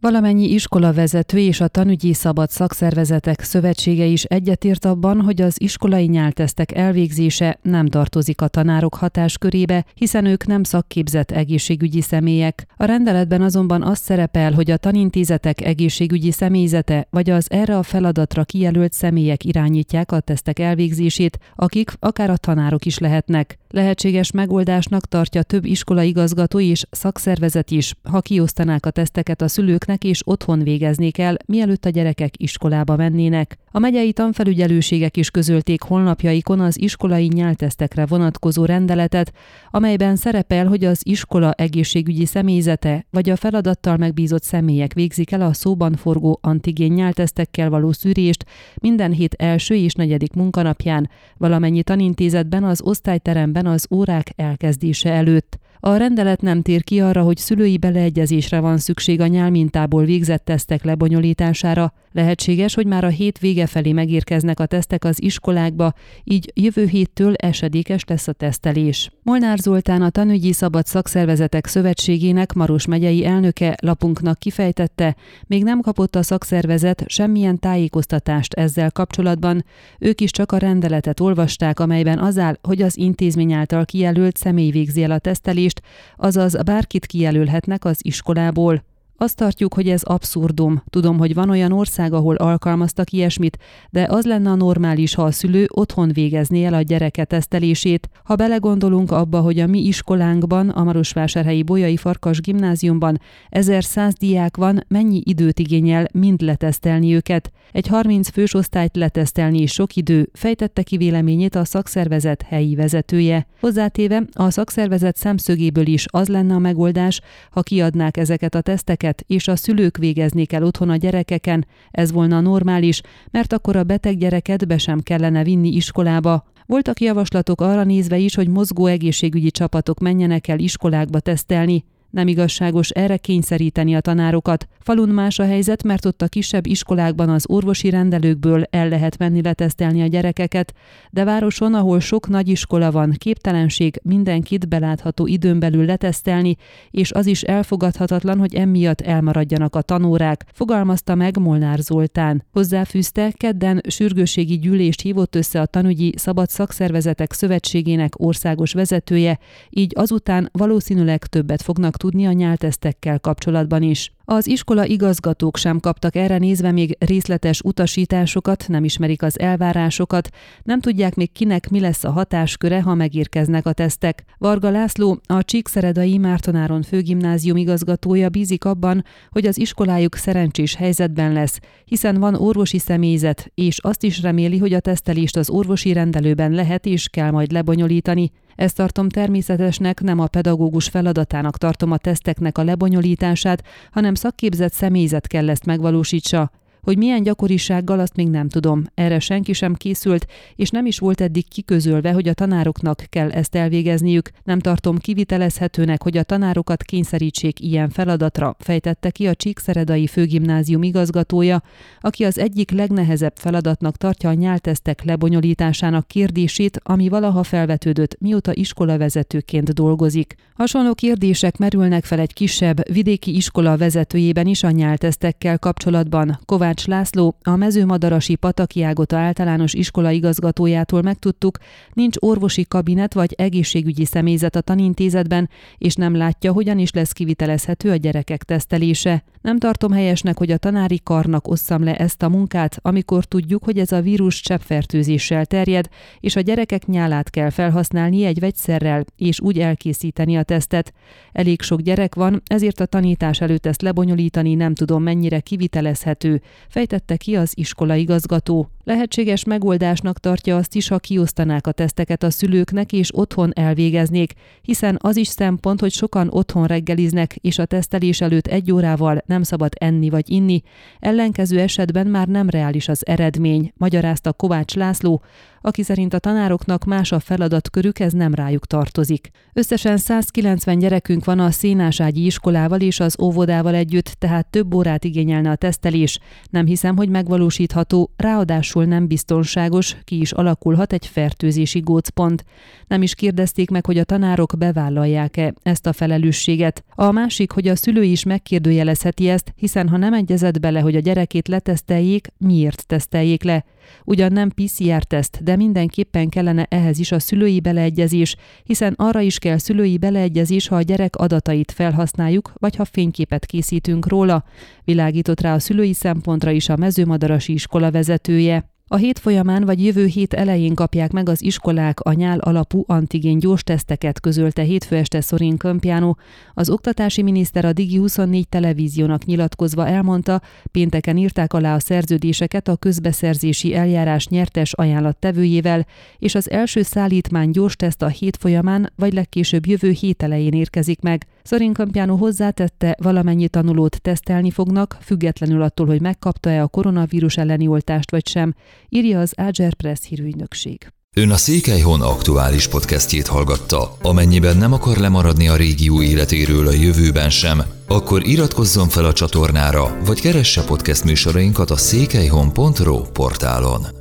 Valamennyi iskolavezető és a tanügyi szabad szakszervezetek szövetsége is egyetért abban, hogy az iskolai nyáltesztek elvégzése nem tartozik a tanárok hatáskörébe, hiszen ők nem szakképzett egészségügyi személyek. A rendeletben azonban az szerepel, hogy a tanintézetek egészségügyi személyzete vagy az erre a feladatra kijelölt személyek irányítják a tesztek elvégzését, akik akár a tanárok is lehetnek. Lehetséges megoldásnak tartja több iskolaigazgató és szakszervezet is, ha kiosztanák a teszteket a szülőknek és otthon végeznék el, mielőtt a gyerekek iskolába mennének. A megyei tanfelügyelőségek is közölték honlapjaikon az iskolai nyeltesztekre vonatkozó rendeletet, amelyben szerepel, hogy az iskola egészségügyi személyzete vagy a feladattal megbízott személyek végzik el a szóban forgó antigén nyeltesztekkel való szűrést minden hét első és negyedik munkanapján, valamennyi tanintézetben az osztályteremben az órák elkezdése előtt. A rendelet nem tér ki arra, hogy szülői beleegyezésre van szükség a nyálmintából végzett tesztek lebonyolítására. Lehetséges, hogy már a hét vége felé megérkeznek a tesztek az iskolákba, így jövő héttől esedékes lesz a tesztelés. Molnár Zoltán a Tanügyi Szabad Szakszervezetek Szövetségének Maros megyei elnöke lapunknak kifejtette, még nem kapott a szakszervezet semmilyen tájékoztatást ezzel kapcsolatban. Ők is csak a rendeletet olvasták, amelyben az áll, hogy az intézmény által kijelölt személy végzi el a tesztelést, azaz bárkit kijelölhetnek az iskolából. Azt tartjuk, hogy ez abszurdum. Tudom, hogy van olyan ország, ahol alkalmaztak ilyesmit, de az lenne a normális, ha a szülő otthon végezné el a gyereke tesztelését. Ha belegondolunk abba, hogy a mi iskolánkban, a Marosvásárhelyi Bolyai Farkas gimnáziumban 1100 diák van, mennyi időt igényel mind letesztelni őket. Egy 30 fős osztályt letesztelni is sok idő, fejtette ki véleményét a szakszervezet helyi vezetője. Hozzátéve, a szakszervezet szemszögéből is az lenne a megoldás, ha kiadnák ezeket a teszteket, teszteket, és a szülők végeznék el otthon a gyerekeken, ez volna normális, mert akkor a beteg gyereket be sem kellene vinni iskolába. Voltak javaslatok arra nézve is, hogy mozgó egészségügyi csapatok menjenek el iskolákba tesztelni. Nem igazságos erre kényszeríteni a tanárokat. Falun más a helyzet, mert ott a kisebb iskolákban az orvosi rendelőkből el lehet menni letesztelni a gyerekeket, de városon, ahol sok nagy iskola van, képtelenség mindenkit belátható időn belül letesztelni, és az is elfogadhatatlan, hogy emiatt elmaradjanak a tanórák, fogalmazta meg Molnár Zoltán. Hozzáfűzte, kedden sürgősségi gyűlést hívott össze a tanügyi szabad szakszervezetek szövetségének országos vezetője, így azután valószínűleg többet fognak tudni a nyáltesztekkel kapcsolatban is. Az iskola igazgatók sem kaptak erre nézve még részletes utasításokat, nem ismerik az elvárásokat, nem tudják még kinek mi lesz a hatásköre, ha megérkeznek a tesztek. Varga László, a Csíkszeredai Mártonáron főgimnázium igazgatója bízik abban, hogy az iskolájuk szerencsés helyzetben lesz, hiszen van orvosi személyzet, és azt is reméli, hogy a tesztelést az orvosi rendelőben lehet és kell majd lebonyolítani. Ezt tartom természetesnek, nem a pedagógus feladatának tartom a teszteknek a lebonyolítását, hanem szakképzett személyzet kell ezt megvalósítsa. Hogy milyen gyakorisággal, azt még nem tudom. Erre senki sem készült, és nem is volt eddig kiközölve, hogy a tanároknak kell ezt elvégezniük. Nem tartom kivitelezhetőnek, hogy a tanárokat kényszerítsék ilyen feladatra, fejtette ki a Csíkszeredai Főgimnázium igazgatója, aki az egyik legnehezebb feladatnak tartja a nyáltesztek lebonyolításának kérdését, ami valaha felvetődött, mióta iskolavezetőként dolgozik. Hasonló kérdések merülnek fel egy kisebb, vidéki iskola vezetőjében is a nyáltesztekkel kapcsolatban. Kovács Kovács László, a mezőmadarasi Pataki Ágota általános iskola igazgatójától megtudtuk, nincs orvosi kabinet vagy egészségügyi személyzet a tanintézetben, és nem látja, hogyan is lesz kivitelezhető a gyerekek tesztelése. Nem tartom helyesnek, hogy a tanári karnak osszam le ezt a munkát, amikor tudjuk, hogy ez a vírus cseppfertőzéssel terjed, és a gyerekek nyálát kell felhasználni egy vegyszerrel, és úgy elkészíteni a tesztet. Elég sok gyerek van, ezért a tanítás előtt ezt lebonyolítani nem tudom mennyire kivitelezhető, fejtette ki az iskola igazgató. Lehetséges megoldásnak tartja azt is, ha kiosztanák a teszteket a szülőknek és otthon elvégeznék, hiszen az is szempont, hogy sokan otthon reggeliznek, és a tesztelés előtt egy órával nem szabad enni vagy inni, ellenkező esetben már nem reális az eredmény, magyarázta Kovács László, aki szerint a tanároknak más a feladatkörük, ez nem rájuk tartozik. Összesen 190 gyerekünk van a Szénáságyi iskolával és az óvodával együtt, tehát több órát igényelne a tesztelés. Nem hiszem, hogy megvalósítható, ráadásul ráadásul nem biztonságos, ki is alakulhat egy fertőzési gócpont. Nem is kérdezték meg, hogy a tanárok bevállalják-e ezt a felelősséget. A másik, hogy a szülő is megkérdőjelezheti ezt, hiszen ha nem egyezett bele, hogy a gyerekét leteszteljék, miért teszteljék le? Ugyan nem PCR-teszt, de mindenképpen kellene ehhez is a szülői beleegyezés, hiszen arra is kell szülői beleegyezés, ha a gyerek adatait felhasználjuk, vagy ha fényképet készítünk róla. Világított rá a szülői szempontra is a mezőmadarasi iskola vezetője. A hét folyamán vagy jövő hét elején kapják meg az iskolák a nyál alapú antigén gyors teszteket, közölte hétfő este Szorin Kömpjánó. Az oktatási miniszter a Digi24 televíziónak nyilatkozva elmondta, pénteken írták alá a szerződéseket a közbeszerzési eljárás nyertes ajánlattevőjével, és az első szállítmány gyors teszt a hét folyamán vagy legkésőbb jövő hét elején érkezik meg. Szorin Kömpjánó hozzátette, valamennyi tanulót tesztelni fognak, függetlenül attól, hogy megkapta-e a koronavírus elleni oltást vagy sem, írja az Áger Press hírügynökség. Ön a Székelyhon aktuális podcastjét hallgatta. Amennyiben nem akar lemaradni a régió életéről a jövőben sem, akkor iratkozzon fel a csatornára, vagy keresse podcast műsorainkat a székelyhon.pro portálon.